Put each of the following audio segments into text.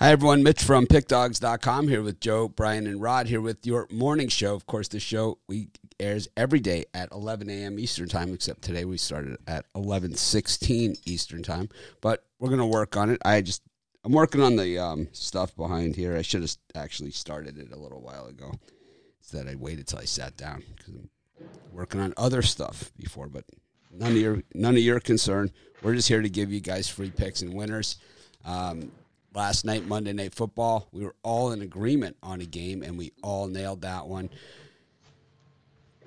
Hi, everyone. Mitch from PickDogs.com here with Joe, Brian, and Rod here with your morning show. Of course, the show we airs every day at 11 a.m. Eastern Time, except today we started at 11:16 Eastern Time. But we're gonna work on it. I just I'm working on the um, stuff behind here. I should have actually started it a little while ago. Instead, I waited till I sat down because I'm working on other stuff before. But none of your none of your concern. We're just here to give you guys free picks and winners. Um, last night, Monday Night Football, we were all in agreement on a game, and we all nailed that one.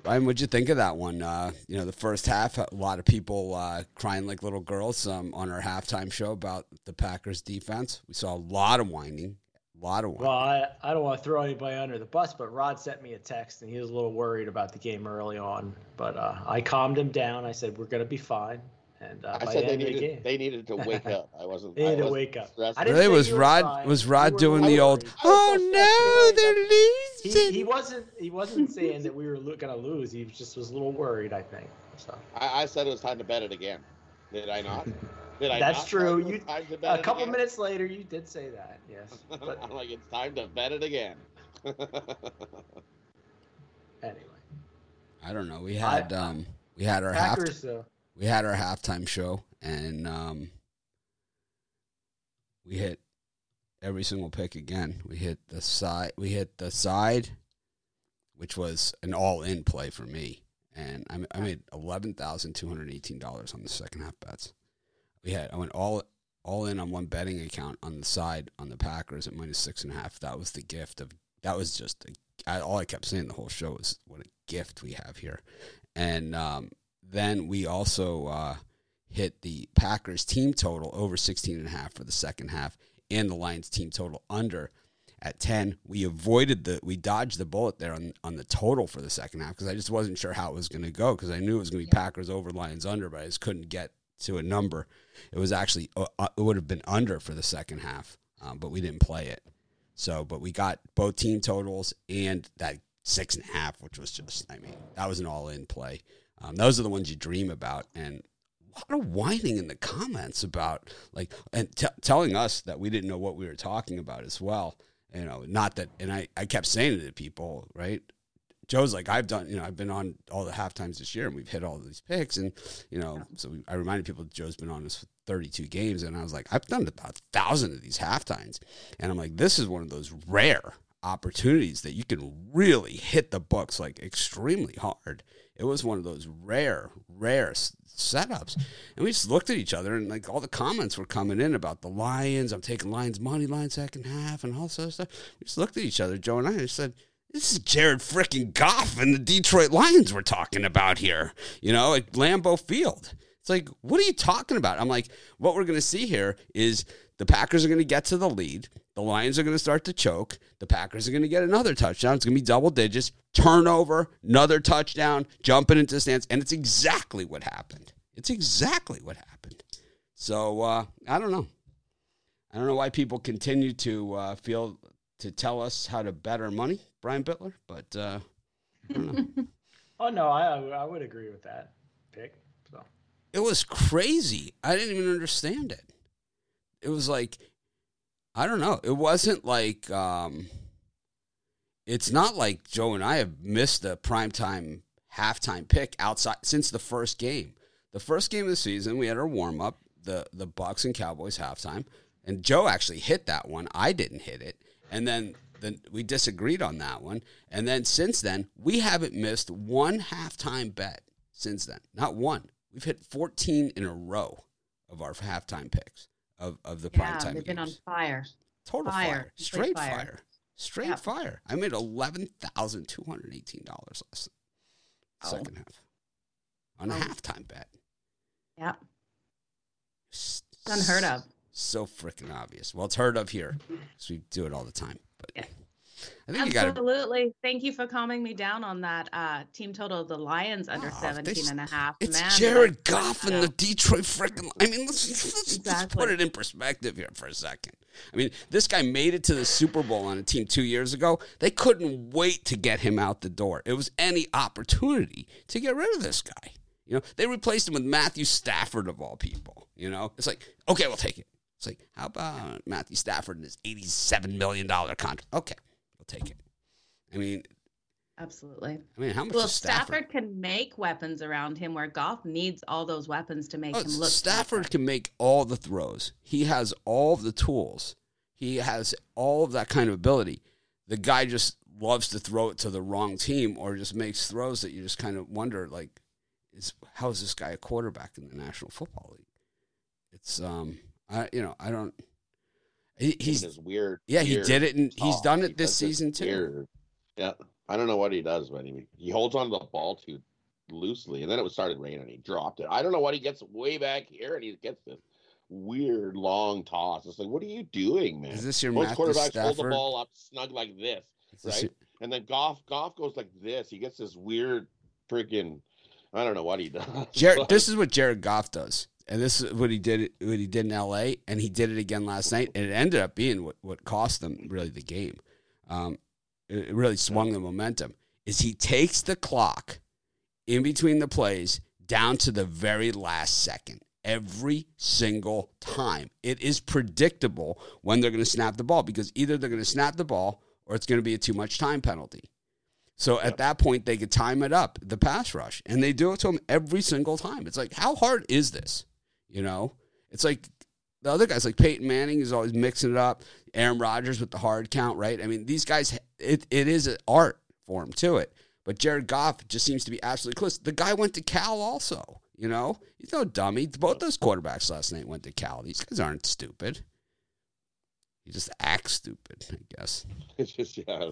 Ryan, what'd you think of that one? Uh, you know, the first half, a lot of people uh, crying like little girls um, on our halftime show about the Packers defense. We saw a lot of whining, a lot of whining. Well, I, I don't want to throw anybody under the bus, but Rod sent me a text and he was a little worried about the game early on. But uh, I calmed him down. I said, we're going to be fine. And uh, I said they needed, they needed to wake up. I wasn't. they needed to wake up. Really, was Rod was Rod doing the old? Oh no, they're losing. He, he, wasn't. He wasn't saying that we were lo- gonna lose. He just was a little worried. I think. So. I, I said it was time to bet it again. Did I not? Did I That's not true. You a couple minutes later, you did say that. Yes. But, I'm like, it's time to bet it again. anyway. I don't know. We had I, um we had our Packers, half. Though we had our halftime show and um, we hit every single pick again. We hit the side. We hit the side, which was an all-in play for me, and I, I made eleven thousand two hundred eighteen dollars on the second half bets. We had I went all all in on one betting account on the side on the Packers at minus six and a half. That was the gift of. That was just a, I, all I kept saying the whole show was what a gift we have here, and um, then we also uh, hit the Packers team total over 16 and a half for the second half and the Lions team total under at 10. We avoided the we dodged the bullet there on on the total for the second half because I just wasn't sure how it was going to go because I knew it was going to be Packers over Lions under but I just couldn't get to a number. It was actually uh, uh, it would have been under for the second half, um, but we didn't play it. So, but we got both team totals and that six and a half, which was just I mean that was an all in play. Um, those are the ones you dream about, and a lot of whining in the comments about like and t- telling us that we didn't know what we were talking about as well. You know, not that, and I I kept saying it to people, right? Joe's like, I've done, you know, I've been on all the half times this year and we've hit all these picks. And, you know, so we, I reminded people Joe's been on this for 32 games. And I was like, I've done about a thousand of these half times. And I'm like, this is one of those rare opportunities that you can really hit the books like extremely hard it was one of those rare, rare setups. And we just looked at each other, and like all the comments were coming in about the Lions. I'm taking Lions money line second half, and all this other stuff. We just looked at each other, Joe and I, and said, "This is Jared freaking Goff and the Detroit Lions we're talking about here." You know, at Lambeau Field. It's like, what are you talking about? I'm like, what we're going to see here is the Packers are going to get to the lead. The Lions are going to start to choke. The Packers are going to get another touchdown. It's going to be double digits, turnover, another touchdown, jumping into the stands. And it's exactly what happened. It's exactly what happened. So uh, I don't know. I don't know why people continue to uh, feel to tell us how to bet our money, Brian Bitler, but uh, I don't know. oh, no, I, I would agree with that pick. So It was crazy. I didn't even understand it. It was like I don't know. It wasn't like um, it's not like Joe and I have missed a primetime halftime pick outside since the first game. The first game of the season, we had our warm up, the the Bucks and Cowboys halftime, and Joe actually hit that one. I didn't hit it, and then then we disagreed on that one. And then since then, we haven't missed one halftime bet since then. Not one. We've hit 14 in a row of our halftime picks of, of the yeah, primetime. They've been on fire. Total fire. fire. Straight fire. fire. Straight yep. fire. I made eleven thousand two hundred eighteen dollars last oh. second half on oh. a halftime bet. Yep. It's unheard of. So freaking obvious. Well, it's heard of here because we do it all the time. But yeah. I think Absolutely. You gotta... Thank you for calming me down on that uh, team total. The Lions under oh, 17 and a half. It's Man, Jared Goff and the Detroit freaking. I mean, let's, let's, exactly. let's put it in perspective here for a second. I mean, this guy made it to the Super Bowl on a team two years ago. They couldn't wait to get him out the door. It was any opportunity to get rid of this guy. You know, they replaced him with Matthew Stafford of all people. You know, it's like, okay, we'll take it. It's like, how about Matthew Stafford and his $87 million contract? Okay, we'll take it. I mean, Absolutely. I mean, how much Well, is Stafford? Stafford can make weapons around him where Goff needs all those weapons to make Oh, him look Stafford tougher. can make all the throws. He has all the tools. He has all of that kind of ability. The guy just loves to throw it to the wrong team or just makes throws that you just kind of wonder like is how is this guy a quarterback in the National Football League? It's um I you know, I don't he, He's he's weird. yeah, he did it and he's done He it this does season too. weird. Yeah, I don't know what he does, but he he holds on to the ball too loosely, and then it started raining. and He dropped it. I don't know what he gets way back here, and he gets this weird long toss. It's like, what are you doing, man? Is this your Most quarterbacks hold the ball up snug like this, this right? your- And then golf Goff goes like this. He gets this weird freaking. I don't know what he does. Jared, this is what Jared Goff does, and this is what he did. What he did in L.A. and he did it again last night, and it ended up being what, what cost them really the game. Um, it it really swung the momentum. Is he takes the clock in between the plays down to the very last second every single time. It is predictable when they're going to snap the ball because either they're going to snap the ball or it's going to be a too much time penalty. So at that point, they could time it up, the pass rush, and they do it to him every single time. It's like, how hard is this? You know, it's like the other guys, like Peyton Manning, is always mixing it up. Aaron Rodgers with the hard count, right? I mean, these guys, it, it is an art form to it. But Jared Goff just seems to be absolutely close. The guy went to Cal also. You know, he's no dummy. Both those quarterbacks last night went to Cal. These guys aren't stupid. He just acts stupid, I guess. It's just yeah.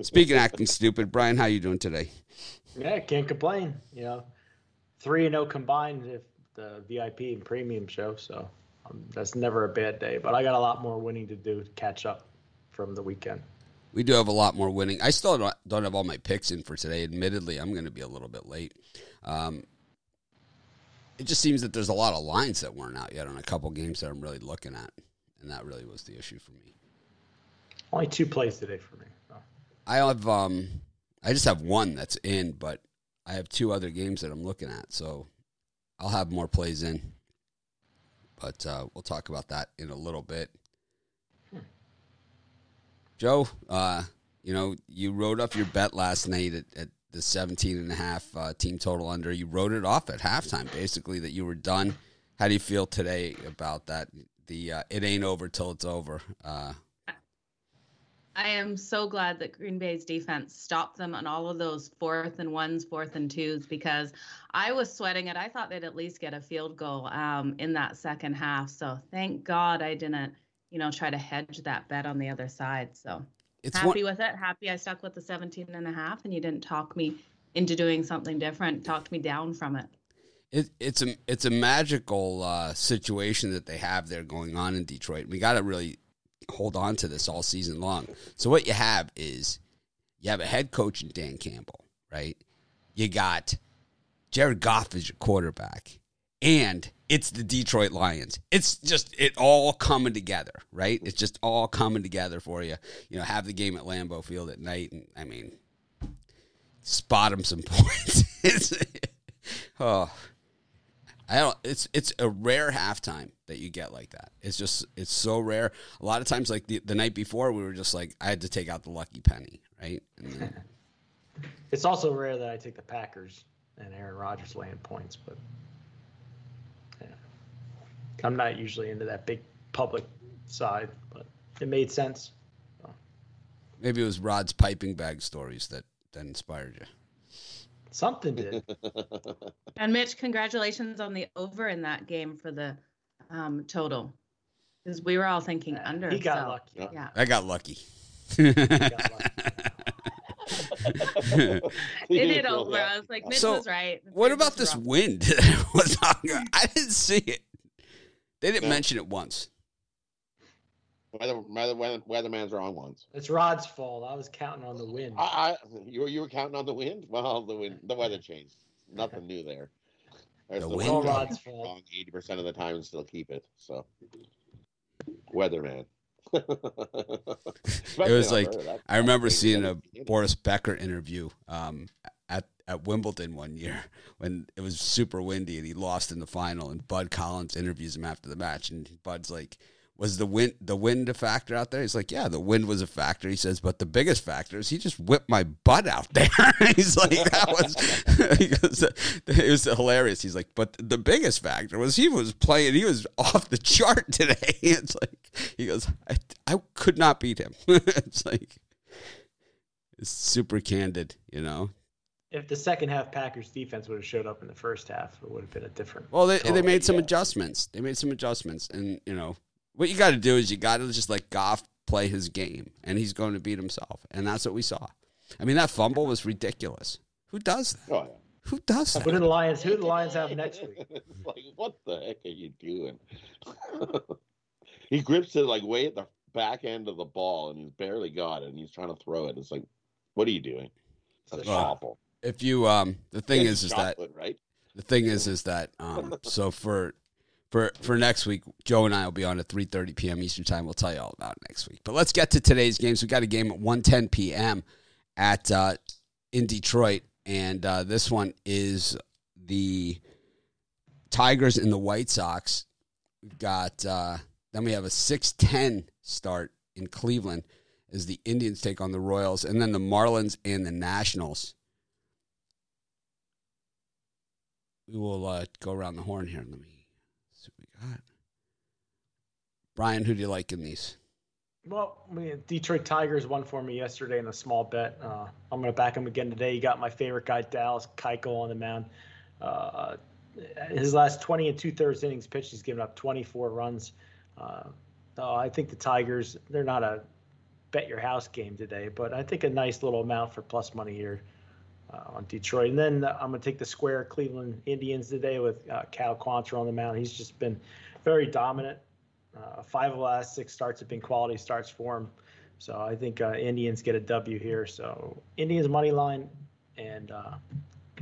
Speaking of acting stupid, Brian, how you doing today? Yeah, can't complain. You know, three and zero combined if the VIP and premium show. So um, that's never a bad day. But I got a lot more winning to do to catch up from the weekend. We do have a lot more winning. I still don't, don't have all my picks in for today. Admittedly, I'm going to be a little bit late. Um, it just seems that there's a lot of lines that weren't out yet on a couple games that I'm really looking at, and that really was the issue for me. Only two plays today for me. So. I have um, I just have one that's in, but I have two other games that I'm looking at, so I'll have more plays in. But uh, we'll talk about that in a little bit. Joe, uh, you know, you wrote up your bet last night at, at the 17 and a half uh, team total under. You wrote it off at halftime, basically, that you were done. How do you feel today about that? The uh, it ain't over till it's over. Uh, I am so glad that Green Bay's defense stopped them on all of those fourth and ones, fourth and twos, because I was sweating it. I thought they'd at least get a field goal um, in that second half. So thank God I didn't, you know, try to hedge that bet on the other side. So it's happy one, with it. Happy I stuck with the 17 and a half and you didn't talk me into doing something different, talked me down from it. it, it's a it's a magical uh, situation that they have there going on in Detroit. We got to really hold on to this all season long. So what you have is you have a head coach in Dan Campbell, right? You got Jared Goff as your quarterback, and it's the Detroit Lions. It's just it all coming together, right? It's just all coming together for you. You know, have the game at Lambeau Field at night, and I mean, spot them some points. Oh, I don't. It's it's a rare halftime that you get like that. It's just it's so rare. A lot of times, like the, the night before, we were just like I had to take out the lucky penny, right? Then, It's also rare that I take the Packers and Aaron Rodgers laying points, but yeah. I'm not usually into that big public side, but it made sense. maybe it was Rod's piping bag stories that that inspired you. Something did. And Mitch, congratulations on the over in that game for the um, total. Because we were all thinking under. he got so, lucky. Yeah. I got lucky. It did over. I was like, Mitch So, was right. The What Patriots about this were off. wind? was? I didn't see it. They didn't No. mention it once. Weather, weather, weather, weatherman's wrong once. It's Rod's fault. I was counting on the wind. I, I, you were you were counting on the wind. Well, the wind, the weather changed. Nothing new there. There's The the wind All wrong eighty percent of the time and still keep it. So, weatherman. It was like I remember seeing a Boris Becker interview um, at at Wimbledon one year when it was super windy and he lost in the final. And Bud Collins interviews him after the match, and Bud's like, "Was the wind the wind a factor out there?" He's like, "Yeah, the wind was a factor." He says, "But the biggest factor is he just whipped my butt out there." He's like, "That was," he goes, "It was hilarious." He's like, "But the biggest factor was he was playing. He was off the chart today." It's like he goes, "I, I could not beat him." it's like it's super candid, you know. If the second half Packers defense would have showed up in the first half, it would have been a different. Well, they, they made some yeah. adjustments. They made some adjustments, and you know what you got to do is you got to just let Goff play his game, and he's going to beat himself, and that's what we saw. I mean, that fumble was ridiculous. Who does that? Oh, yeah. Who does that? Who do the Lions? Who do the Lions have next week? it's like, what the heck are you doing? he grips it like way at the back end of the ball, and he's barely got it, and he's trying to throw it. It's like, what are you doing? It's Well, awful. If you um, the thing is, is that right? the thing is, is that um, so for for for next week, Joe and I will be on at three thirty p.m. Eastern time. We'll tell you all about it next week. But let's get to today's games. We got a game at one ten p.m. at uh, in Detroit, and uh, this one is the Tigers and the White Sox. We've got uh, then we have a six ten start in Cleveland as the Indians take on the Royals, and then the Marlins and the Nationals. We will uh, go around the horn here. Let me got. Brian, who do you like in these? Well, I mean, Detroit Tigers won for me yesterday in a small bet. Uh, I'm going to back him again today. You got my favorite guy, Dallas Keuchel, on the mound. Uh, his last 20 and two thirds innings pitched, he's given up 24 runs. Uh, so I think the Tigers, they're not a bet your house game today, but I think a nice little amount for plus money here on Detroit. And then uh, I'm going to take the square Cleveland Indians today with uh, Cal Quantrill on the mound. He's just been very dominant. Uh, five of the last six starts have been quality starts for him. So I think uh, Indians get a W here. So Indians money line and uh,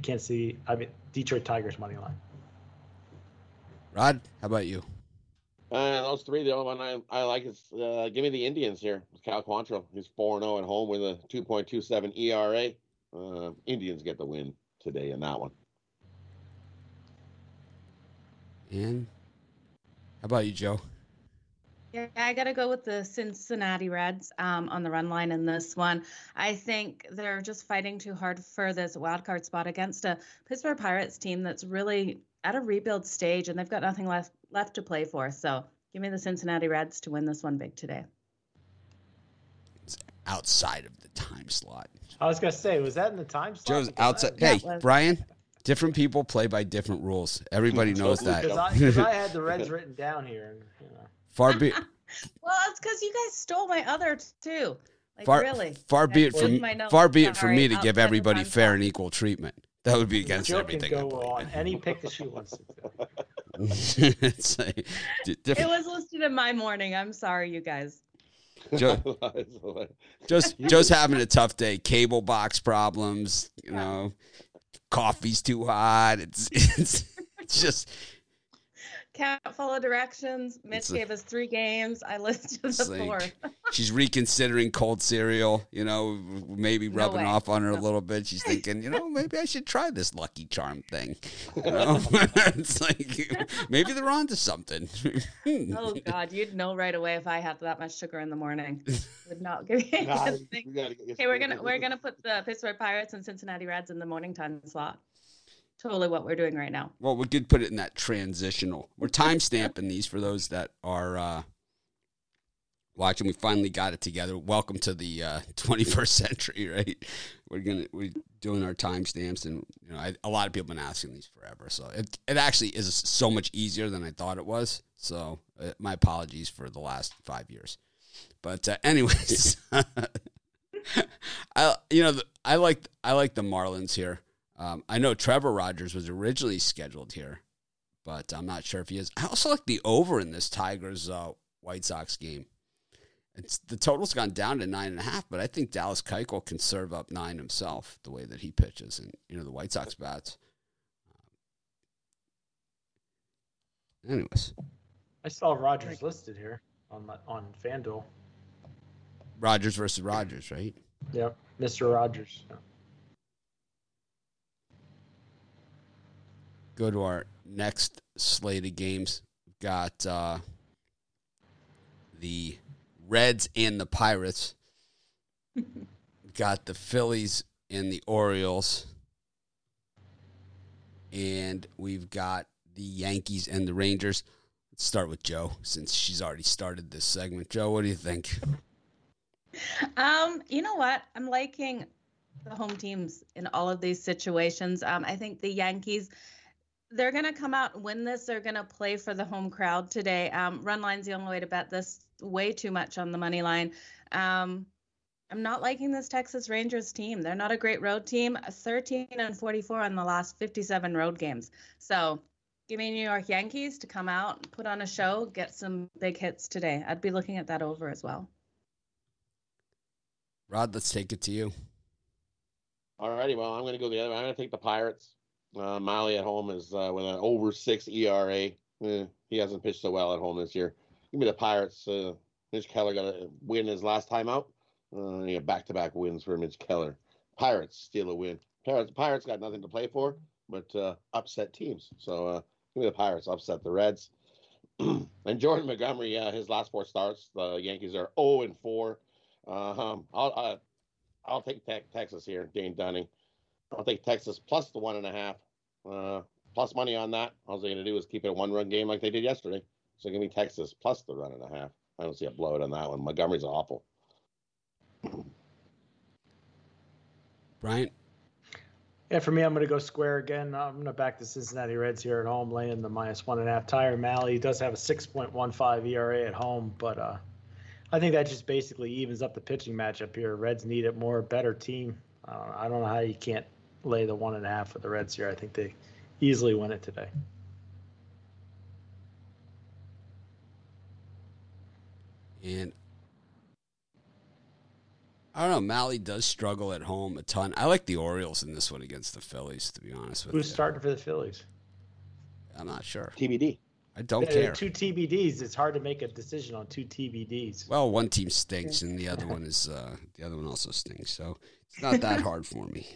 can't see. I mean Detroit Tigers money line. Rod, how about you? Uh, those three, the only one I, I like is uh, give me the Indians here. With Cal Quantrill. He's 4 0 at home with a 2.27 ERA. Uh, Indians get the win today in that one. And how about you, Joe? Yeah, I got to go with the Cincinnati Reds um, on the run line in this one. I think they're just fighting too hard for this wild card spot against a Pittsburgh Pirates team that's really at a rebuild stage and they've got nothing left left to play for. So give me the Cincinnati Reds to win this one big today. It's outside of the time slot. I was gonna say, was that in the time slot? Joe's outside. Hey, it was. Brian, different people play by different rules. Everybody knows that. Because I, I had the Reds written down here. And, you know. far be Well, it's because you guys stole my other too. Like far, really. far be it That's from far be it from me to give everybody fair and equal treatment. That would be against Joe can everything I go believe on in. any pick that she wants to. it's like, It was listed in my morning. I'm sorry, you guys. Joe, Joe's, Joe's having a tough day. Cable box problems, you know, coffee's too hot. It's it's, it's just Can't follow directions. Mitch a- gave us three games. I listed It's the like- fourth. she's reconsidering cold cereal. You know, maybe rubbing way. off on her a little bit. She's thinking, you know, maybe I should try this Lucky Charm thing. You know, it's like maybe they're onto something. Oh God, you'd know right away if I had that much sugar in the morning. Would not give you Nah, a we thing. gotta get- Okay, we're gonna we're gonna put the Pittsburgh Pirates and Cincinnati Reds in the morning time slot. Totally what we're doing right now. Well, we could put it in that transitional. We're time stamping these for those that are uh, watching. We finally got it together. Welcome to the uh, 21st century, right? We're gonna we're doing our timestamps, and you know, I, a lot of people have been asking these forever. So it it actually is so much easier than I thought it was. So uh, my apologies for the last five years. But uh, anyways, I you know I like I like the Marlins here. Um, I know Trevor Rogers was originally scheduled here, but I'm not sure if he is. I also like the over in this Tigers uh, White Sox game. It's the total's gone down to nine and a half, but I think Dallas Keuchel can serve up nine himself the way that he pitches, and you know the White Sox bats. Anyways, I saw Rogers listed here on my, on FanDuel. Rogers versus Rogers, right? Yep, Mr. Rogers. Go to our next slate of games. We've got uh, the Reds and the Pirates. We've got the Phillies and the Orioles. And we've got the Yankees and the Rangers. Let's start with Joe since she's already started this segment. Joe, what do you think? Um, you know what? I'm liking the home teams in all of these situations. Um, I think the Yankees, they're going to come out and win this. They're going to play for the home crowd today. Um, run line's the only way to bet this. Way too much on the money line. Um, I'm not liking this Texas Rangers team. They're not a great road team. 13 and 44 on the last 57 road games. So give me New York Yankees to come out, put on a show, get some big hits today. I'd be looking at that over as well. Rod, let's take it to you. All righty. Well, I'm going to go the other way. I'm going to take the Pirates. Uh, Miley at home is uh, with an over six ERA. Eh, he hasn't pitched so well at home this year. Give me the Pirates. Uh, Mitch Keller got a win his last time out. Uh, back to back wins for Mitch Keller. Pirates steal a win. Pirates, Pirates got nothing to play for, but uh, upset teams. So uh, give me the Pirates upset the Reds. and Jordan Montgomery, uh, his last four starts, the Yankees are 0 and 4. Uh, um, I'll uh, I'll take te- Texas here, Dane Dunning. I'll take Texas plus the one and a half. Uh, plus money on that. All they're going to do is keep it a one run game like they did yesterday. So give me Texas plus the run and a half. I don't see a blowout on that one. Montgomery's awful. Bryant? Yeah, for me, I'm going to go square again. I'm going to back the Cincinnati Reds here at home, laying the minus one and a half. Tyler Mahle does have a 6.15 ERA at home, but uh, I think that just basically evens up the pitching matchup here. Reds need a more better team. Uh, I don't know how you can't lay the one and a half for the Reds here. I think they easily win it today. And I don't know. Mahle does struggle at home a ton. I like the Orioles in this one against the Phillies, to be honest with Who's you. Who's starting for the Phillies? I'm not sure. TBD. I don't care. Two TBDs. It's hard to make a decision on two TBDs. Well, one team stinks, and the other one is uh, the other one also stinks. So it's not that hard for me.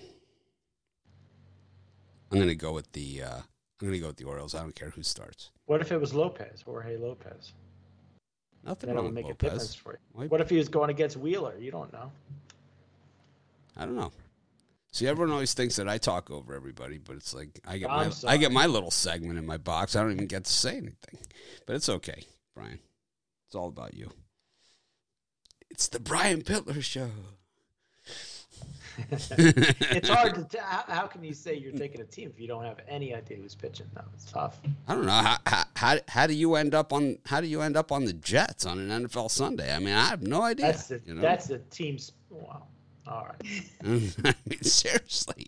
I'm gonna go with the uh, I'm gonna go with the Orioles. I don't care who starts. What if it was Lopez, Jorge Lopez? Nothing wrong with make a difference Lopez. for you. Why- What if he was going against Wheeler? You don't know. I don't know. See, everyone always thinks that I talk over everybody, but it's like I get I'm my I get my little segment in my box. I don't even get to say anything, but it's okay, Brian. It's all about you. It's the Brian Bitler show. it's hard to. T- how, how can you say you're taking a team if you don't have any idea who's pitching? No, it's tough. I don't know how, how how do you end up on how do you end up on the Jets on an NFL Sunday? I mean, I have no idea. That's the you know? that's the team's. Wow. All right. I mean, seriously.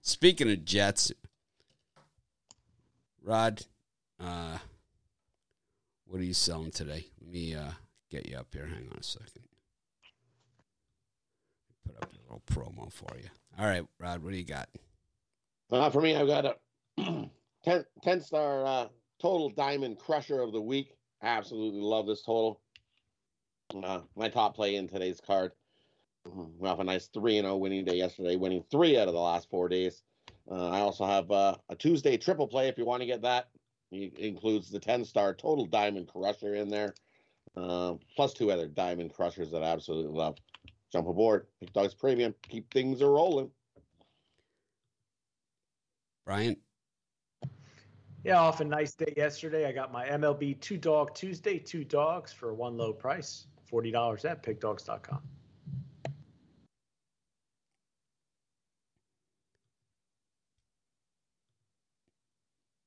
Speaking of Jets, Rod, uh, what are you selling today? Let me uh, get you up here. Hang on a second. Little promo for you. All right, Rod, what do you got? Uh, for me, I've got a 10, 10 star uh, total diamond crusher of the week. Absolutely love this total. Uh, my top play in today's card. Mhm. We have a nice 3 0 winning day yesterday, winning three out of the last four days. Uh, I also have uh, a Tuesday triple play if you want to get that. It includes the 10 star total diamond crusher in there, uh, plus two other diamond crushers that I absolutely love. Jump aboard. Pick Dogs Premium. Keep things a rolling. Brian? Yeah, off a nice day yesterday. I got my MLB two dog Tuesday, two dogs for one low price, forty dollars at pickdogs.com.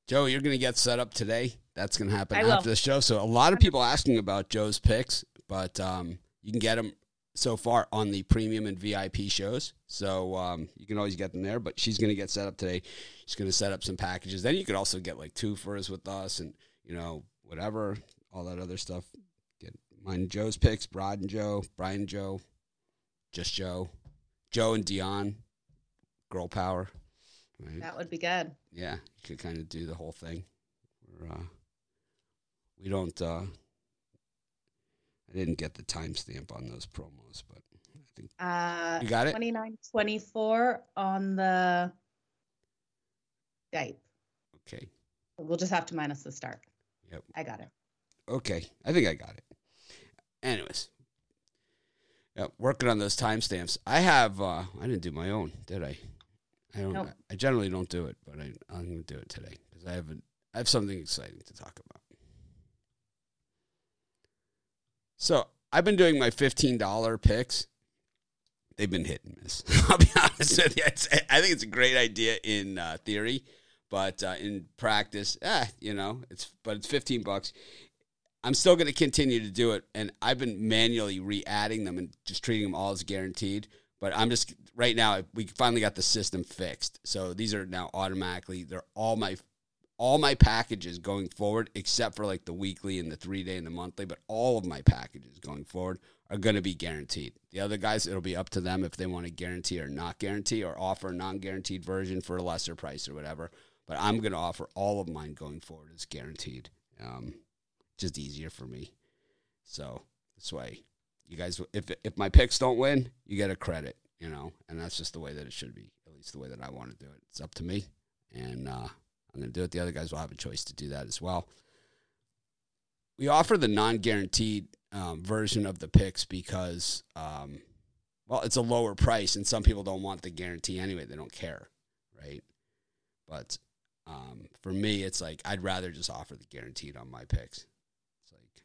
Joe, you're going to get set up today. That's going to happen I will. after the show. So a lot of people asking about Joe's picks, but um, you can get them so far on the premium and VIP shows. So um, you can always get them there. But she's going to get set up today. She's going to set up some packages. Then you could also get like two furs with us, and you know whatever, all that other stuff. Get mine, and Joe's picks, Rod and Joe, Brian and Joe, just Joe, Joe and Dion, girl power. Right? That would be good. yeah, you could kind of do the whole thing. We're, uh, we don't. Uh, I didn't get the timestamp on those promos, but I think Uh, you got it. 2924 on the Skype. Okay. We'll just have to minus the start. Yep. I got it. Okay. I think I got it. Anyways. Yep, working on those timestamps. I have uh I didn't do my own, did I? I don't Nope. I generally don't do it, but I I'm gonna do it today because I have a, I have something exciting to talk about. So I've been doing my fifteen dollar picks. They've been hit and miss. I'll be honest with you. It's, I think it's a great idea in uh, theory, but uh, in practice, eh, you know, it's but it's fifteen bucks. I'm still going to continue to do it, and I've been manually re-adding them and just treating them all as guaranteed. But I'm just right now. We finally got the system fixed, so these are now automatically. They're all my all my packages going forward, except for like the weekly and the three day and the monthly. But all of my packages going forward are going to be guaranteed. The other guys, it'll be up to them if they want to guarantee or not guarantee, or offer a non-guaranteed version for a lesser price or whatever. But I'm going to offer all of mine going forward as guaranteed. Um, just easier for me. So this way, you guys, if if my picks don't win, you get a credit, you know, and that's just the way that it should be. At least the way that I want to do it. It's up to me, and uh, I'm going to do it. The other guys will have a choice to do that as well. We offer the non-guaranteed um, version of the picks because, um, well, it's a lower price, and some people don't want the guarantee anyway. They don't care, right? But um, for me, it's like I'd rather just offer the guaranteed on my picks. It's like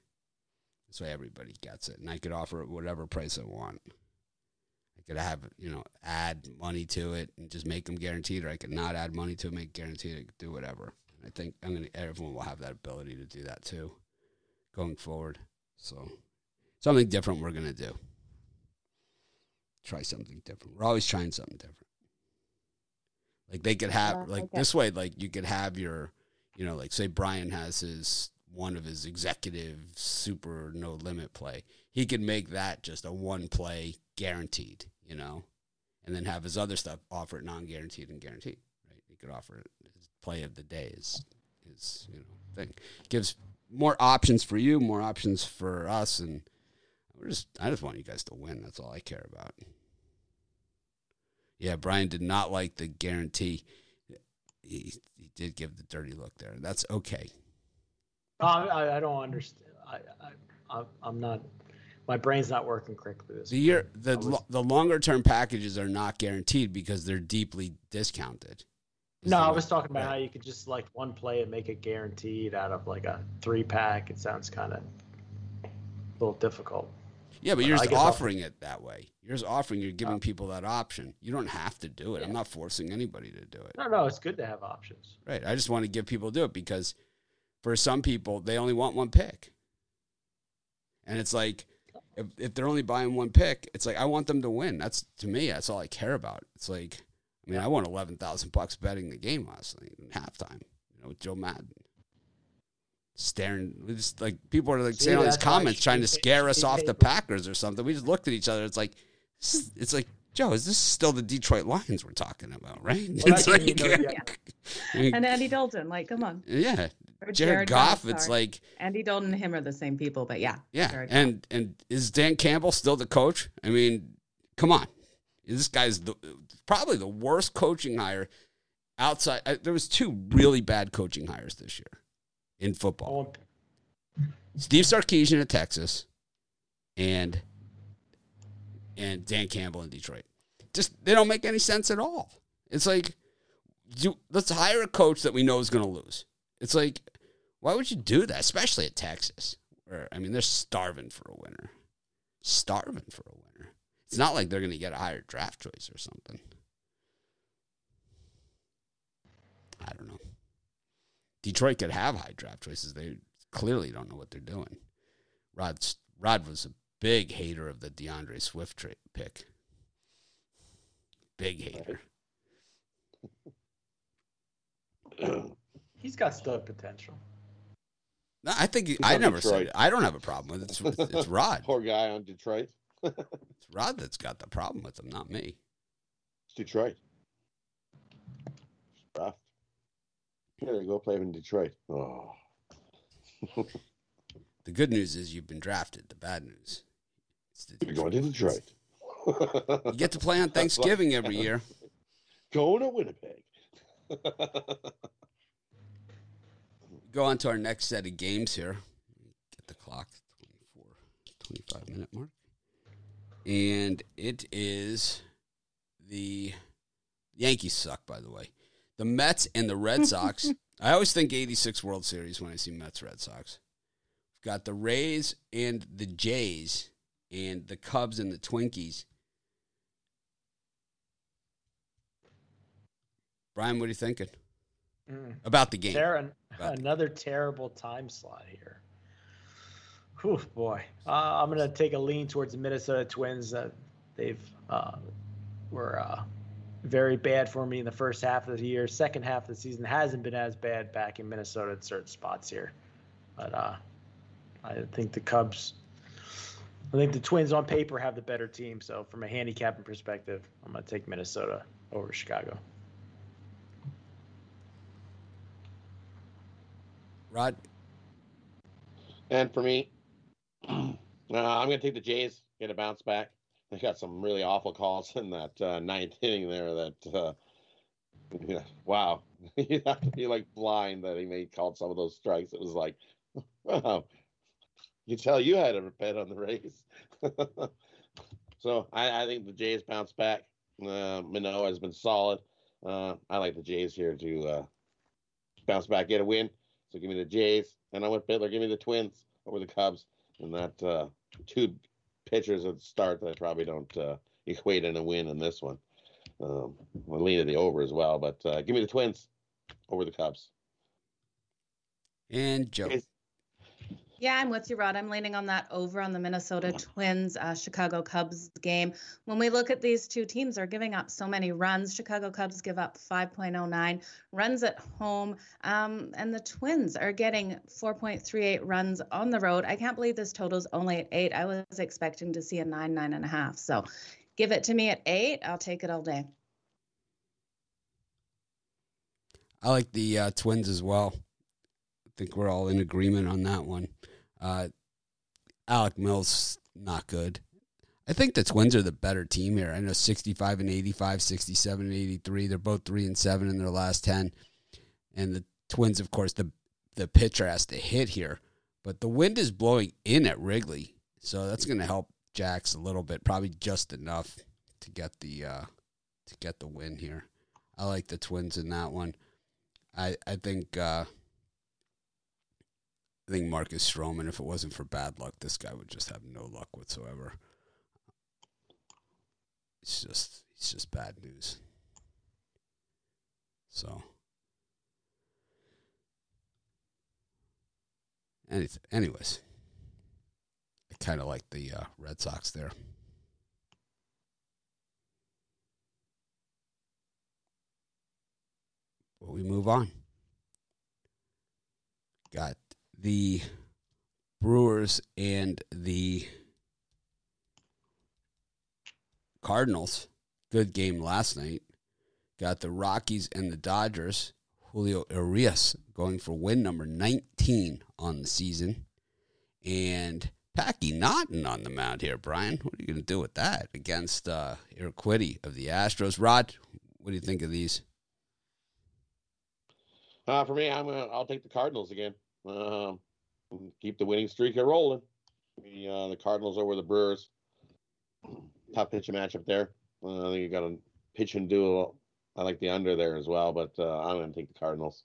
this way everybody gets it, and I could offer it whatever price I want. I could have you know add money to it and just make them guaranteed, or I could not add money to it, make guaranteed, I could do whatever. I think I'm gonna everyone will have that ability to do that too, going forward. So something different we're gonna do. Try something different. We're always trying something different. Like they could have Yeah, like this way, like you could have your, you know, like say Brian has his one of his executive super no limit play. He could make that just a one play guaranteed, you know, and then have his other stuff offer it non guaranteed and guaranteed. Right? He could offer it his play of the day is is you know thing gives more options for you, more options for us, and we're just I just want you guys to win. That's all I care about. Yeah, Brian did not like the guarantee. He, he did give the dirty look there. That's okay. I, I, don't understand. I, I, I'm not. My brain's not working correctly. This The year the was- the longer term packages are not guaranteed because they're deeply discounted. Is No, I was talking about right. how you could just like one play and make it guaranteed out of like a three pack. It sounds kind of a little difficult. Yeah, but I you're just guess I'll- offering it that way. You're just offering. You're giving uh, people that option. You don't have to do it. I'm not forcing anybody to do it. No, no, it's good to have options. Right. I just want to give people to do it because for some people they only want one pick. And it's like if if they're only buying one pick, it's like I want them to win. That's to me, that's all I care about. It's like I mean, I won eleven thousand bucks betting the game last night in halftime, you know, with Joe Madden. Staring we just like people are like See, saying all these comments trying to scare us off the Packers or something. We just looked at each other. It's like it's like Joe, is this still the Detroit Lions we're talking about, right? Well, it's that's you know you- And Andy Dalton, like, come on. yeah, Or Jared, Goff, it's like Andy Dalton and him are the same people, but yeah. yeah, Jared Goff. and and is Dan Campbell still the coach? I mean, come on, this guy's the, probably the worst coaching hire outside. Uh, there was two really bad coaching hires this year in football: Oh, Steve Sarkisian at Texas, and and Dan Campbell in Detroit. Just they don't make any sense at all. It's like, do, let's hire a coach that we know is going to lose. It's like, why would you do that, especially at Texas? Where I mean, they're starving for a winner, starving for a winner. It's not like they're going to get a higher draft choice or something. I don't know. Detroit could have high draft choices. They clearly don't know what they're doing. Rod Rod was a big hater of the DeAndre Swift tra- pick. Big hater. he's got stud potential. No, I think he- I never said it. I don't have a problem with it. It's, it's Rod. Poor guy on Detroit. It's Rod that's got the problem with him, not me. It's Detroit. It's rough. Here they go play in Detroit. Oh, The good news is you've been drafted. The bad news, it's the you're going to Detroit. Detroit. You get to play on Thanksgiving every year. Going to Winnipeg. Go on to our next set of games here. Get the clock 24, 25 minute mark. And it is the Yankees suck, by the way. The Mets and the Red Sox. I always think 86 World Series when I see Mets Red Sox. We've got the Rays and the Jays and the Cubs and the Twinkies. Brian, what are you thinking Mm. about the game? Ter- About the- another terrible time slot here. Whew, boy. Uh, I'm going to take a lean towards the Minnesota Twins. Uh, they've uh, were uh, very bad for me in the first half of the year. Second half of the season hasn't been as bad back in Minnesota in certain spots here. But uh, I think the Cubs, I think the Twins on paper have the better team. So from a handicapping perspective, I'm going to take Minnesota over Chicago. Rod, And for me, uh, I'm going to take the Jays, get a bounce back. They got some really awful calls in that uh, ninth inning there. That uh, yeah, wow, you have to be like blind that he made called some of those strikes. It was like, wow, you tell you had a bet on the Rays. so I, I think the Jays bounce back. Uh, Manoah has been solid. Uh, I like the Jays here to uh, bounce back, get a win. So give me the Jays, and I went Bitler. Give me the Twins over the Cubs, and that uh, two pitchers at the start that I probably don't uh, equate in a win in this one. Um, I'll lean to the over as well, but uh, give me the Twins over the Cubs. and Joe. Jays. Yeah, I'm with you, Rod. I'm leaning on that over on the Minnesota Twins uh, Chicago Cubs game. When we look at these two teams, they're giving up so many runs. Chicago Cubs give up 5.09 runs at home, um, and the Twins are getting 4.38 runs on the road. I can't believe this total's only at eight. I was expecting to see a nine, nine and a half. So give it to me at eight. I'll take it all day. I like the uh, Twins as well. I think we're all in agreement on that one. Uh, Alec Mills not good. I think the Twins are the better team here. I know 65 and 85, 67 and 83. They're both 3 and 7 in their last 10. And the Twins of course the the pitcher has to hit here, but the wind is blowing in at Wrigley. So that's going to help Jax a little bit, probably just enough to get the uh, to get the win here. I like the Twins in that one. I I think uh, I think Marcus Stroman. If it wasn't for bad luck, this guy would just have no luck whatsoever. It's just it's just bad news. So, any, anyways, I kind of like the uh, Red Sox there. But we move on. Got the Brewers and the Cardinals. Good game last night. Got the Rockies and the Dodgers. Julio Urias going for win number 19 on the season. And Packy Naughton on the mound here, Brian. What are you going to do with that against uh, of the Astros? Rod, what do you think of these? Uh, for me, I'm gonna I'll take the Cardinals again. Um, keep the winning streak rolling. The, uh, the Cardinals over the Brewers. Top pitching matchup there. Uh, I think you got a pitching duel. I like the under there as well, but uh, I'm going to take the Cardinals.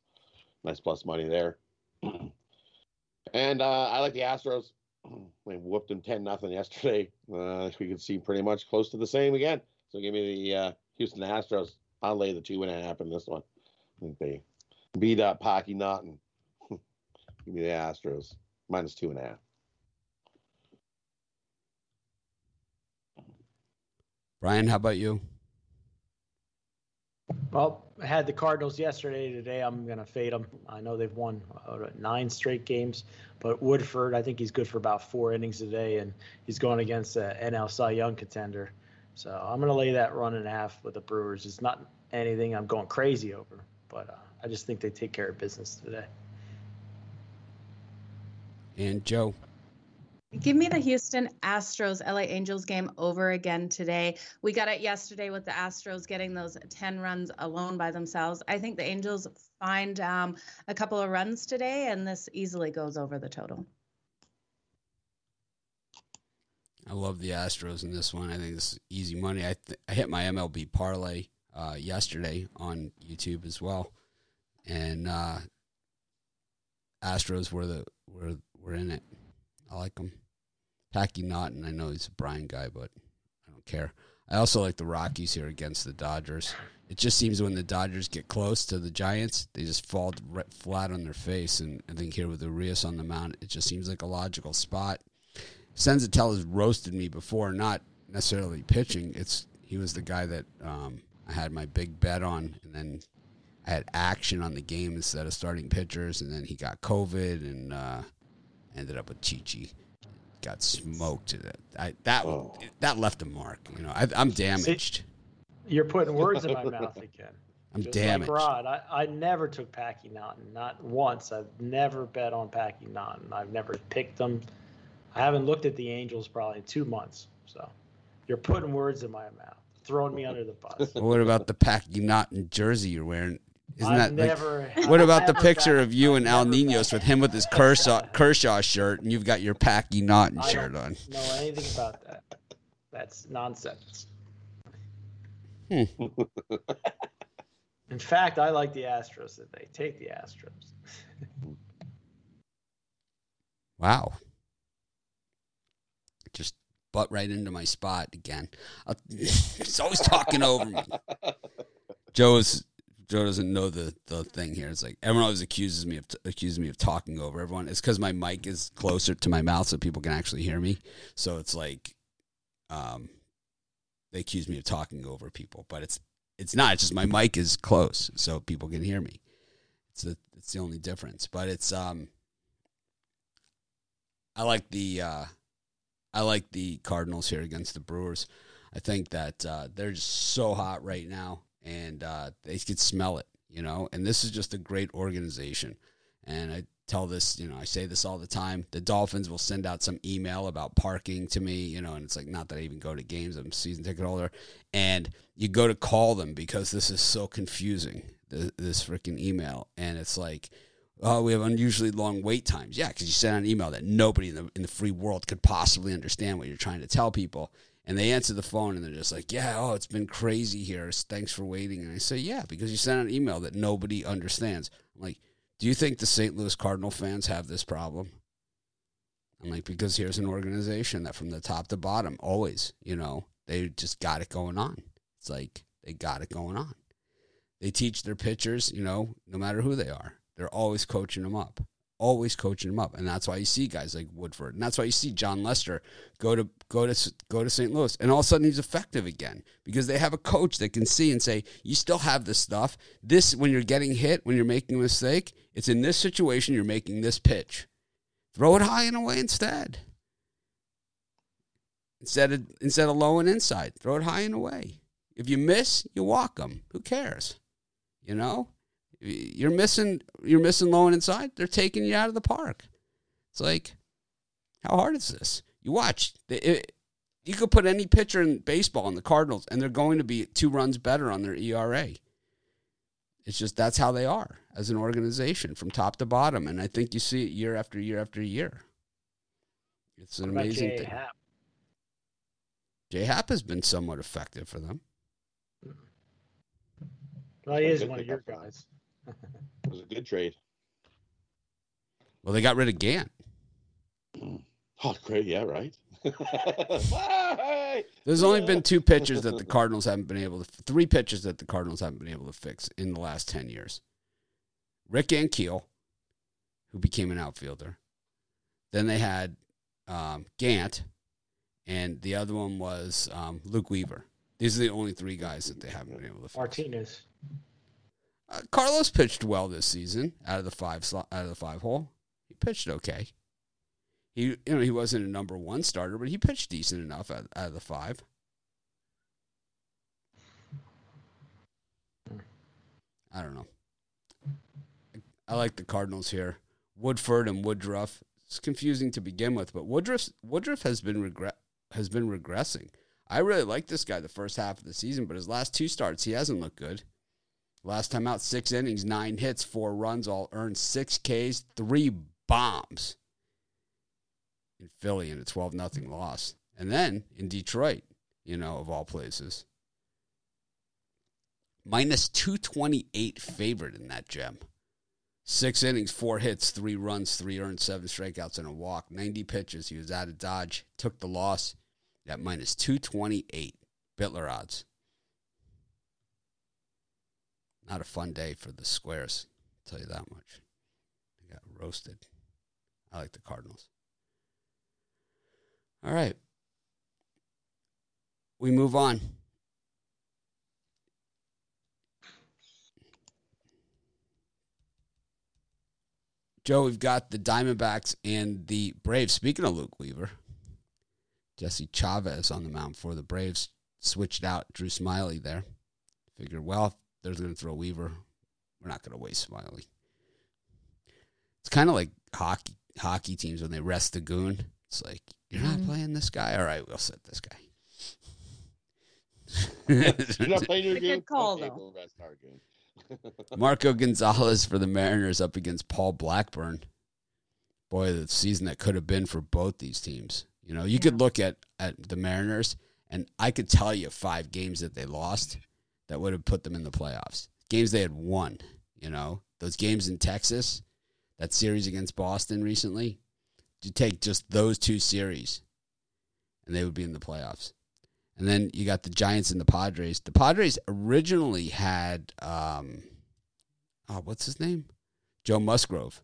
Nice plus money there. and uh, I like the Astros. They whooped them ten nothing yesterday. Uh, we could see pretty much close to the same again. So give me the uh, Houston Astros. I'll lay the two and a half in this one. I think they beat up Packy Naughton. Give me the Astros minus two and a half. Brian, how about you? Well, I had the Cardinals yesterday. Today, I'm going to fade them. I know they've won uh, nine straight games, but Woodford, I think he's good for about four innings today, and he's going against an NL Cy Young contender. So I'm going to lay that run and a half with the Brewers. It's not anything I'm going crazy over, but uh, I just think they take care of business today. And Joe. Give me the Houston Astros LA Angels game over again today. We got it yesterday with the Astros getting those 10 runs alone by themselves. I think the Angels find um, a couple of runs today, and this easily goes over the total. I love the Astros in this one. I think this is easy money. I, th- I hit my MLB parlay uh, yesterday on YouTube as well, and uh, Astros were the were in it. I like them. Packy Naughton, I know he's a Brian guy, but I don't care. I also like the Rockies here against the Dodgers. It just seems when the Dodgers get close to the Giants, they just fall flat on their face. And I think here with Urias on the mound, it just seems like a logical spot. Senzatela has roasted me before, not necessarily pitching. It's he was the guy that um, I had my big bet on, and then I had action on the game instead of starting pitchers, and then he got COVID and uh, ended up with Chichi got smoked. I, that oh. that left a mark. You know, I, am damaged. See, you're putting words in my mouth again. I'm Just damaged. Like Rod, I, I never took Packy Naughton, not once. I've never bet on Packy Naughton. I've never picked them. I haven't looked at the Angels probably in two months. So you're putting words in my mouth, throwing me under the bus. what about the Packy Naughton jersey you're wearing? Isn't I've that never, like, what about the picture of you and Al Ninos with him with his Kershaw, Kershaw shirt and you've got your Packy Naughton shirt on? know anything about that. That's nonsense. Hmm. In fact, I like the Astros that they take the Astros. wow. Just butt right into my spot again. He's always talking over me. Joe's Joe doesn't know the the thing here. It's like everyone always accuses me of t- accuses me of talking over everyone. It's because my mic is closer to my mouth, so people can actually hear me. So it's like, um, they accuse me of talking over people, but it's it's not. It's just my mic is close, so people can hear me. It's the it's the only difference. But it's um, I like the uh, I like the Cardinals here against the Brewers. I think that uh, they're just so hot right now and uh, they could smell it, you know. And this is just a great organization. And I tell this, you know, I say this all the time. The Dolphins will send out some email about parking to me, you know, and it's like not that I even go to games. I'm season ticket holder, and you go to call them because this is so confusing. This freaking email, and it's like. Oh, we have unusually long wait times. Yeah, because you sent an email that nobody in the in the free world could possibly understand what you're trying to tell people and they answer the phone and they're just like, "Yeah, oh, it's been crazy here. Thanks for waiting." And I say, "Yeah, because you sent an email that nobody understands." I'm like, "Do you think the St. Louis Cardinal fans have this problem?" I'm like, "Because here's an organization that from the top to bottom, always, you know, they just got it going on. It's like they got it going on. They teach their pitchers, you know, no matter who they are, they're always coaching them up." Always coaching him up, and that's why you see guys like Woodford, and that's why you see Jon Lester go to go to go to St. Louis, and all of a sudden he's effective again because they have a coach that can see and say, "You still have this stuff. This when you're getting hit, when you're making a mistake, it's in this situation you're making this pitch. Throw it high and away instead." Instead of instead of low and inside, throw it high and away. If you miss, you walk them. Who cares? You know, you're missing you're missing low and inside. They're taking you out of the park. It's like, how hard is this? You watch. It, you could put any pitcher in baseball in the Cardinals, and they're going to be two runs better on their ERA. It's just that's how they are as an organization from top to bottom, and I think you see it year after year after year. It's an amazing thing. Happ? J Happ has been somewhat effective for them. Well, he is one of your guys it was a good trade. Well, they got rid of Gant. Oh, great! Yeah, right. There's only been two pitchers that the Cardinals haven't been able to, three pitchers that the Cardinals haven't been able to fix in the last 10 years. Rick Ankiel, who became an outfielder. Then they had um, Gant, and the other one was um, Luke Weaver. These are the only three guys that they haven't been able to fix. Martinez. Uh, Carlos pitched well this season out of the five slot, out of the five hole. He pitched okay. He you know he wasn't a number one starter, but he pitched decent enough out, out of the five. I don't know. I like the Cardinals here. Woodford and Woodruff It's confusing to begin with, but Woodruff Woodruff has been regret has been regressing. I really like this guy the first half of the season, but his last two starts, he hasn't looked good. Last time out, six innings, nine hits, four runs, all earned, six Ks, three bombs in Philly in a 12 nothing loss. And then in Detroit, you know, of all places, minus 228 favorite in that gem. Six innings, four hits, three runs, three earned, seven strikeouts, and a walk. 90 pitches. He was out of Dodge, took the loss at minus 228. Bitler odds. Not a fun day for the squares, I'll tell you that much. They got roasted. I like the Cardinals. All right. We move on. Joe, we've got the Diamondbacks and the Braves. Speaking of Luke Weaver, Jesse Chavez on the mound for the Braves switched out Drew Smyly there. Figured, well, they're going to throw Weaver. We're not going to waste Smyly. It's kind of like hockey hockey teams when they rest the goon. It's like you're not Mhm. playing this guy. All right, we'll sit this guy. You're not playing your It's a good call, Okay, though. rest our game. Marco Gonzalez for the Mariners up against Paul Blackburn. Boy, the season that could have been for both these teams. You know, you could look at at the Mariners, and I could tell you five games that they lost that would have put them in the playoffs. Games they had won. You know, those games in Texas, that series against Boston recently. You take just those two series, and they would be in the playoffs. And then you got the Giants and the Padres. The Padres originally had um oh, what's his name? Joe Musgrove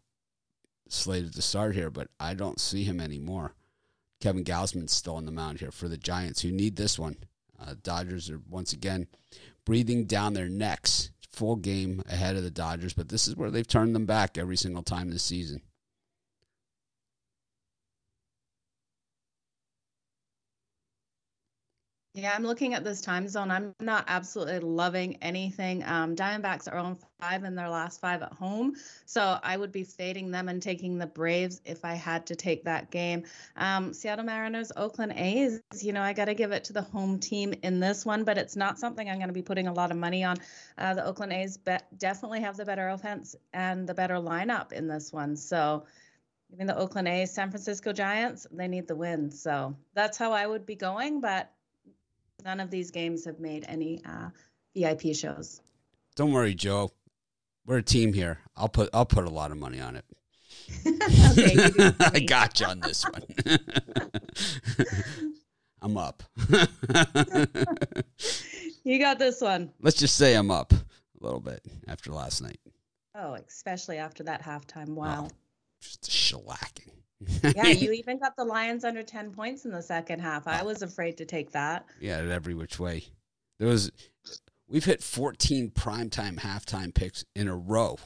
slated to start here, but I don't see him anymore. Kevin Gausman's still on the mound here for the Giants, who need this one. Uh, Dodgers are once again breathing down their necks. Full game ahead of the Dodgers, but this is where they've turned them back every single time this season. Yeah, I'm looking at this time zone. I'm not absolutely loving anything. Um, Diamondbacks are on five in their last five at home, so I would be fading them and taking the Braves if I had to take that game. Um, Seattle Mariners, Oakland A's. You know, I got to give it to the home team in this one, but it's not something I'm going to be putting a lot of money on. Uh, the Oakland A's be- definitely have the better offense and the better lineup in this one, so. Giving the Oakland A's, San Francisco Giants, they need the win. So that's how I would be going. But none of these games have made any uh, VIP shows. Don't worry, Joe. We're a team here. I'll put I'll put a lot of money on it. okay, you do it for I got you on this one. I'm up. you got this one. Let's just say I'm up a little bit after last night. Oh, especially after that halftime. Wow. Just a shellacking. yeah, you even got the Lions under 10 points in the second half. I was afraid to take that. yeah, it every which way. There was we've hit 14 primetime halftime picks in a row.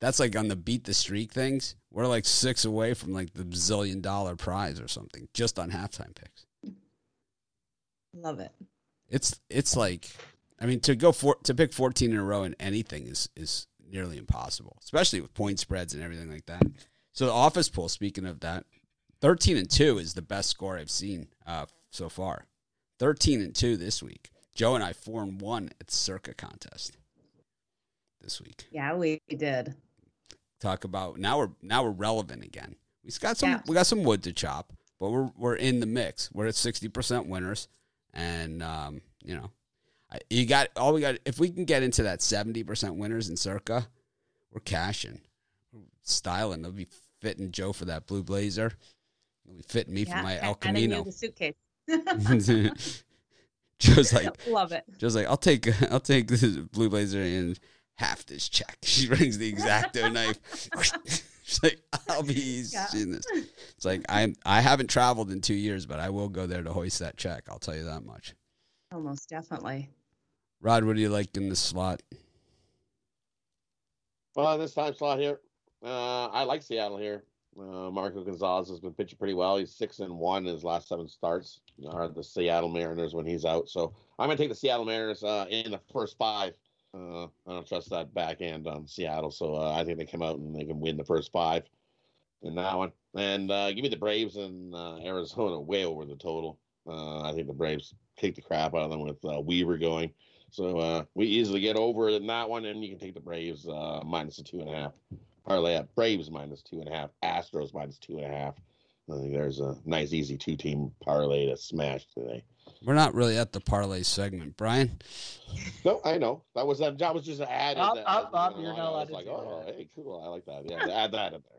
That's like on the beat the streak things. We're like six away from like the bazillion dollar prize or something just on halftime picks. Love it. It's it's like I mean to go for to pick 14 in a row in anything is is nearly impossible, especially with point spreads and everything like that. So the office pool, speaking of that, 13 and 2 is the best score I've seen uh, so far. 13 and 2 this week. Joe and I 4 and 1 at the Circa contest this week. Yeah, we did. Talk about now we're now we're relevant again. We've got some Yeah. we got some wood to chop, but we're we're in the mix. We're at 60% winners and um, you know, I- you got all we got if we can get into that 70% winners in Circa, we're cashing. We're styling. They'll be fitting Joe for that blue blazer. They'll be fitting me yeah, for my El and then you Camino. the suitcase. Joe's like Love it. Joe's like, I'll take I'll take this blue blazer and half this check. She brings the exacto knife. She's like, I'll be Yeah. seeing this. It's like I'm I haven't traveled in two years, but I will go there to hoist that check. I'll tell you that much. Almost definitely. Rod, what do you like in this slot? Well, this time slot here, uh, I like Seattle here. Uh, Marco Gonzalez has been pitching pretty well. He's six and one in his last seven starts. Are the Seattle Mariners when he's out? So I'm gonna take the Seattle Mariners uh, in the first five. Uh, I don't trust that back end on Seattle, so uh, I think they come out and they can win the first five. in that one. And uh, give me the Braves and uh, Arizona way over the total. I think the Braves kick the crap out of them with Weaver going. So we easily get over in that one, and you can take the Braves minus the two and a half. Parlay up Braves minus two and a half, Astros minus two and a half. I think there's a nice, easy two team parlay to smash today. We're not really at the parlay segment, Brian. No, I know that was that. That was just added. Up, that- up, up, you're along. not I allowed was to like, do oh, that. hey, cool. I like that. Yeah, add that in there.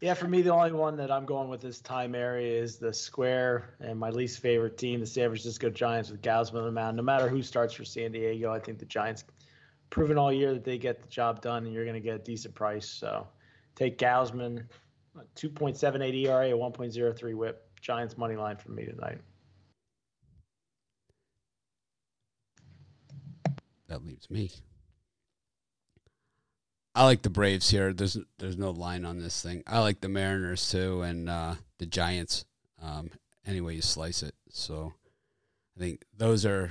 Yeah, for me, the only one that I'm going with this time area is the square and my least favorite team, the San Francisco Giants with Gausman on the mound. No matter who starts for San Diego, I think the Giants proven all year that they get the job done and you're going to get a decent price. So take Gausman, 2.78 ERA, a 1.03 whip. Giants money line for me tonight. That leaves me. I like the Braves here. There's there's no line on this thing. I like the Mariners too, and uh, the Giants. Um, any way you slice it. So I think those are,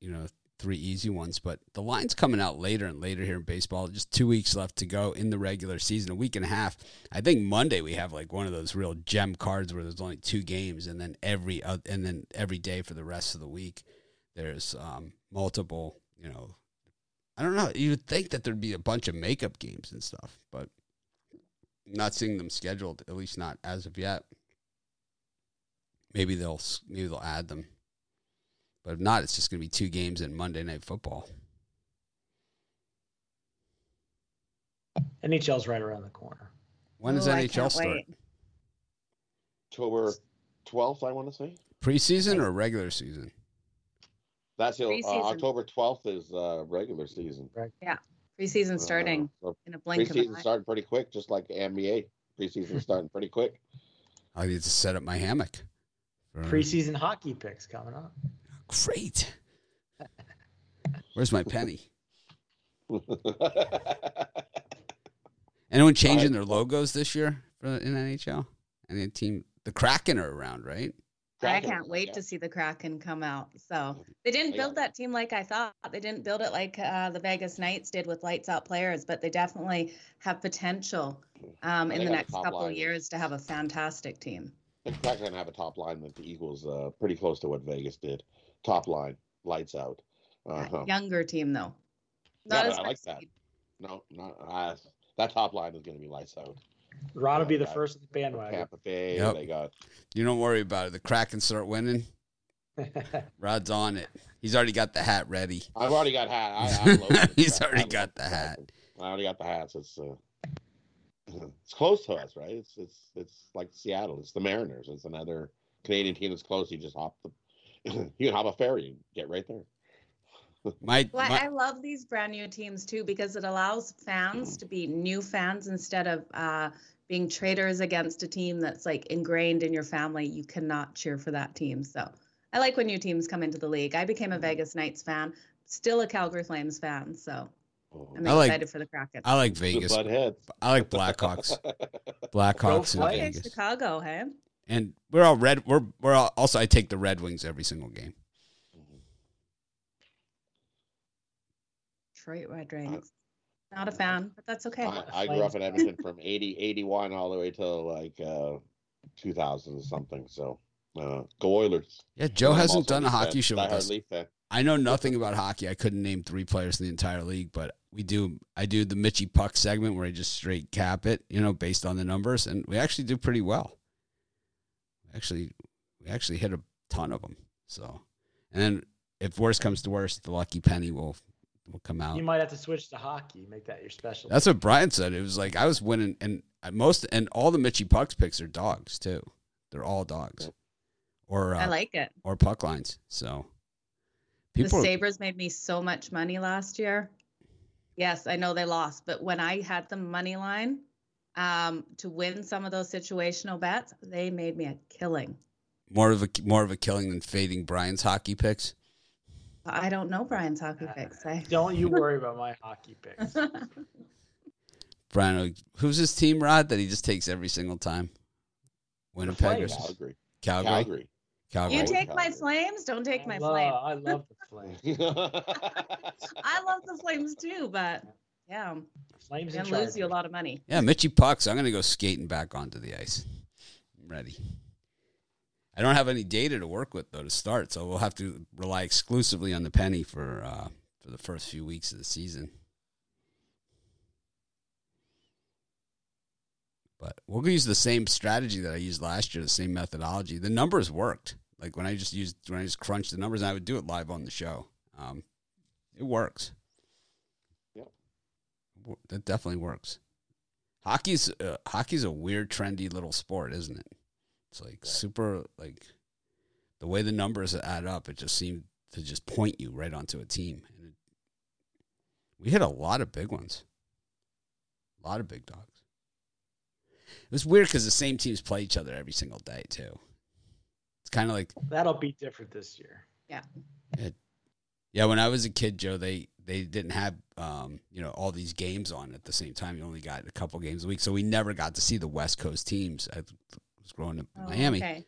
you know, three easy ones. But the line's coming out later and later here in baseball. Just two weeks left to go in the regular season, a week and a half. I think Monday we have like one of those real gem cards where there's only two games, and then every uh, and then every day for the rest of the week there's um, multiple. You know, I don't know. You would think that there'd be a bunch of makeup games and stuff, but not seeing them scheduled. At least not as of yet. Maybe they'll maybe they'll add them, but if not, it's just going to be two games in Monday Night Football. NHL's right around the corner. When does Ooh, NHL start? wait. October 12th, I want to say. Preseason or regular season? That's the, uh, October 12th is uh, regular season. Right. Yeah. Preseason starting Uh, so in a blink of an preseason eye. starting pretty quick, just like NBA. Preseason starting pretty quick. I need to set up my hammock. Preseason hockey picks coming up. Great. Where's my penny? Anyone changing their logos this year for in NHL? Any team? The Kraken are around, right? I can't wait yeah. to see the Kraken come out. So they didn't build that team like I thought. They didn't build it like uh, the Vegas Knights did with lights out players, but they definitely have potential um, in the next top couple of line. years to have a fantastic team. The Kraken have a top line that equals uh, pretty close to what Vegas did. Top line, lights out. Uh-huh. Younger team though. Yeah, Not but as I like that. speed. No, not uh, that top line is going to be lights out. Ron will be the first bandwagon. Tampa Bay, Yep. they got You don't worry about it. The Kraken start winning. Rod's on it. He's already got the hat ready. I've already got hat. I, I love He's already I love got the hat. I already got the hats. It's uh, it's close to us, right? It's it's it's like Seattle. It's the Mariners. It's another Canadian team that's close. You just hop the you can hop a ferry and get right there. My, Well, my I love these brand new teams too because it allows fans to be new fans instead of uh, being traitors against a team that's like ingrained in your family. You cannot cheer for that team. So I like when new teams come into the league. I became a Vegas Knights fan, still a Calgary Flames fan. So I'm I like- excited for the Kraken. I like Vegas. I like Blackhawks. Blackhawks in Vegas. Chicago, hey? And we're all red. We're we're all, also. I take the Red Wings every single game. Detroit Red Wings. Not a fan, but that's okay. I, I grew up in Edmonton from 80, 81 all the way till like uh, 2000 or something. So uh, go Oilers. Yeah, Joe I'm hasn't done a Leaf fan, hockey show with us. I know nothing about hockey. I couldn't name three players in the entire league, but we do. I do the Mitchy Puck segment where I just straight cap it, you know, based on the numbers, and we actually do pretty well. Actually, we actually hit a ton of them. So, and then if worst comes to worst, the lucky penny will will come out. you might have to switch to hockey, make that your special. That's what Brian said. It was like I was winning, and most and all the Mitchy Pucks picks are dogs too. They're all dogs, or uh, I like it. or puck lines. So The people, Sabres made me so much money last year. Yes, I know they lost, but when I had the money line um, to win some of those situational bets, they made me a killing. more of a more of a killing than fading Brian's hockey picks. I don't know Brian's hockey picks. I... Don't you worry about my hockey picks. Brian, who's his team, Rod, that he just takes every single time? Winnipeg or Flames. Calgary. Calgary? Calgary. Calgary. you Always take my flames, don't take I my love, flames. I love the Flames. I love the flames too, but yeah, Flames and and lose you a lot of money. Yeah, Mitchy Pucks. I'm gonna go skating back onto the ice. I'm ready. I don't have any data to work with though to start, so we'll have to rely exclusively on the penny for uh, for the first few weeks of the season. But we'll use the same strategy that I used last year, the same methodology. The numbers worked. Like when I just used when I just crunched the numbers, and I would do it live on the show. Um, it works. Yep. W- That definitely works. Hockey's uh, hockey's a weird, trendy little sport, isn't it? It's like super like the way the numbers add up. It just seemed to just point you right onto a team. And it, we hit a lot of big ones, a lot of big dogs. It was weird because the same teams play each other every single day too. It's kind of like That'll be different this year. yeah, when I was a kid, Joe, they they didn't have um, you know all these games on at the same time. You only got a couple games a week, so we never got to see the West Coast teams. I was growing up in Oh, Miami, Okay.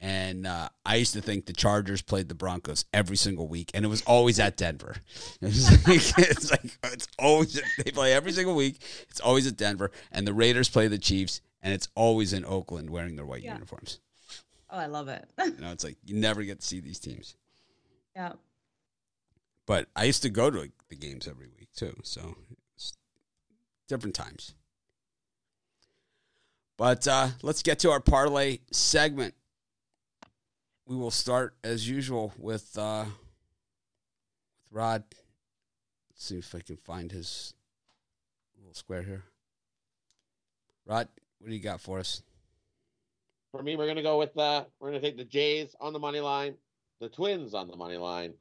and uh, I used to think the Chargers played the Broncos every single week, and it was always at Denver. It's like, it's like it's always they play every single week. It's always at Denver, and the Raiders play the Chiefs, and it's always in Oakland wearing their white Yeah. uniforms. Oh, I love it. You know, it's like you never get to see these teams. yeah. But I used to go to the games every week too, so different times. But uh, let's get to our parlay segment. We will start as usual with uh, Rod. Let's see if I can find his little square here. Rod, what do you got for us? For me, we're gonna go with uh we're gonna take the Jays on the money line, the Twins on the money line,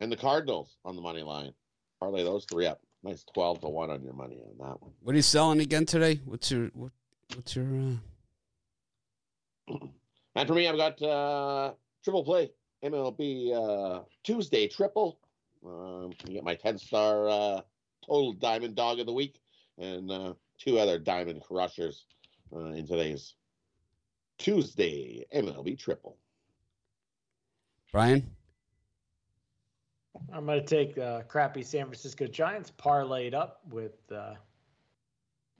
and the Cardinals on the money line. Parlay those three up. Nice twelve to one on your money on that one. What are you selling again today? What's your what, what's your uh, And for me, I've got uh triple play MLB uh Tuesday triple. Um, you get my ten star uh total diamond dog of the week and uh two other diamond crushers uh, in today's Tuesday MLB triple. Brian? I'm going to take uh, crappy San Francisco Giants parlayed up with uh,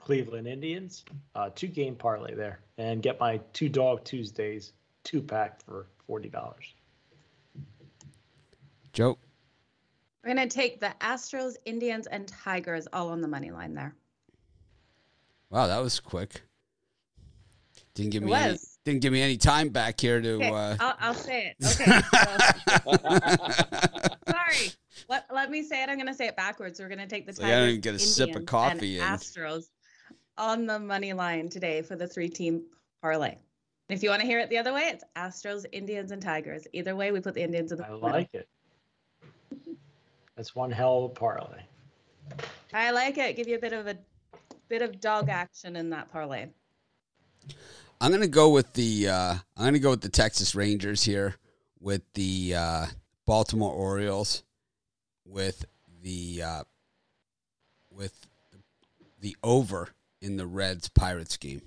Cleveland Indians, uh, two game parlay there, and get my two dog Tuesdays two pack for forty dollars. Joe? We're going to take the Astros, Indians, and Tigers all on the money line there. Wow, that was quick. Didn't give It me any, didn't give me any time back here to. Okay, Uh, I'll, I'll say it. Okay. so- sorry. Let, let me say it. I'm going to say it backwards. We're going to take the It's like I didn't even get a sip of Indians, coffee and in. Astros on the money line today for the three team parlay. And if you want to hear it the other way, it's Astros, Indians, and Tigers. Either way, we put the Indians in the I middle. like it. That's one hell of a parlay. I like it. Give you a bit of a bit of dog action in that parlay. I'm gonna go with the. Uh, I'm gonna go with the Texas Rangers here, with the uh, Baltimore Orioles, with the uh, with the over in the Reds Pirates game.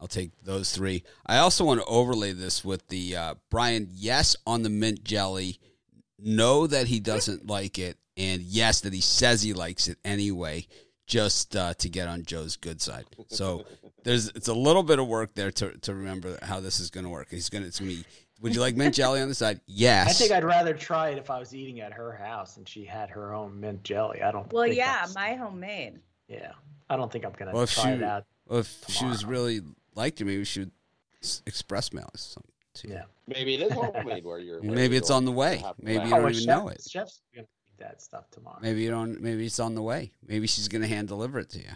I'll take those three. I also want to overlay this with the uh, Brian. Yes, on the mint jelly. No, that he doesn't like it, and yes, that he says he likes it anyway, just uh, to get on Joe's good side. So there's it's a little bit of work there to to remember how this is going to work. He's going to it's me. Would you like mint jelly on the side? Yes. I think I'd rather try it if I was eating at her house and she had her own mint jelly. I don't. Well, think yeah, I'm- my homemade. yeah. I don't think I'm gonna Well, if try she- it out. well, if she was really liked you, maybe she would express mail us something. to you. Yeah. Maybe it is homemade where you're. where Maybe you're it's on the way. You'll have to Maybe you don't a even chef, know it. Chef's gonna eat that stuff tomorrow. Maybe you don't. Maybe it's on the way. Maybe she's going to hand deliver it to you.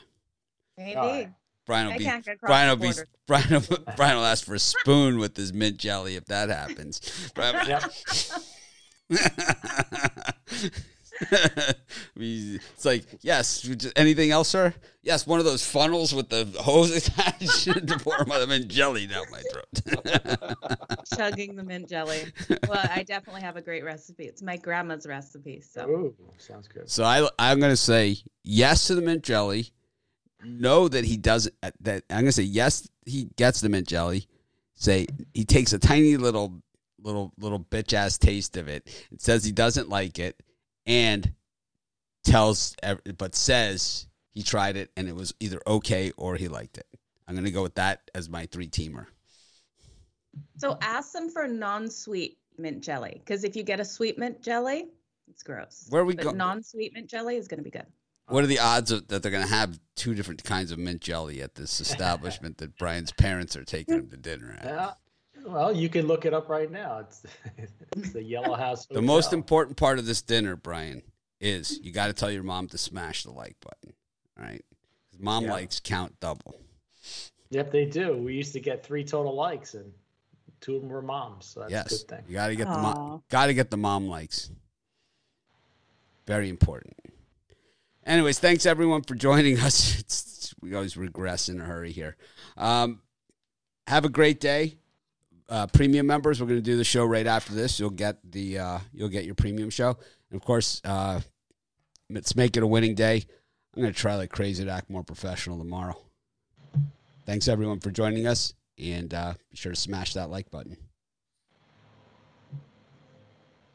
Maybe. All right. Brian will I be. can't get across Brian will be. Brian will, Brian will ask for a spoon with his mint jelly if that happens. Brian- Yep. We- it's like yes. Anything else, sir? Yes, one of those funnels with the hose attached to pour my mint jelly down my throat. Chugging the mint jelly. Well, I definitely have a great recipe. It's my grandma's recipe. So Ooh, sounds good. so I, I'm going to say yes to the mint jelly. No, that he doesn't. uh, That I'm going to say yes. He gets the mint jelly. Say he takes a tiny little, little, little bitch ass taste of it. It says he doesn't like it, and tells, but says he tried it and it was either okay or he liked it. I'm going to go with that as my three teamer. So ask them for non-sweet mint jelly because if you get a sweet mint jelly, it's gross. Where we but go? Non-sweet mint jelly is going to be good. What are the odds of, that they're going to have two different kinds of mint jelly at this establishment that Brian's parents are taking him to dinner at? Yeah. Well, you can look it up right now. It's, it's the Yellow House. The most important part of this dinner, Brian, is you got to tell your mom to smash the like button. All right? 'Cause Mom Yeah. likes count double. Yep, they do. We used to get three total likes, and two of them were moms. So that's a yes, good thing. you got to get the mom. Got to get the mom likes. Very important. Anyways, thanks everyone for joining us. It's, we always regress in a hurry here. Um, have a great day, uh, premium members. We're going to do the show right after this. You'll get the uh, you'll get your premium show, and of course, uh, let's make it a winning day. I'm going to try like crazy to act more professional tomorrow. Thanks everyone for joining us, and uh, be sure to smash that like button.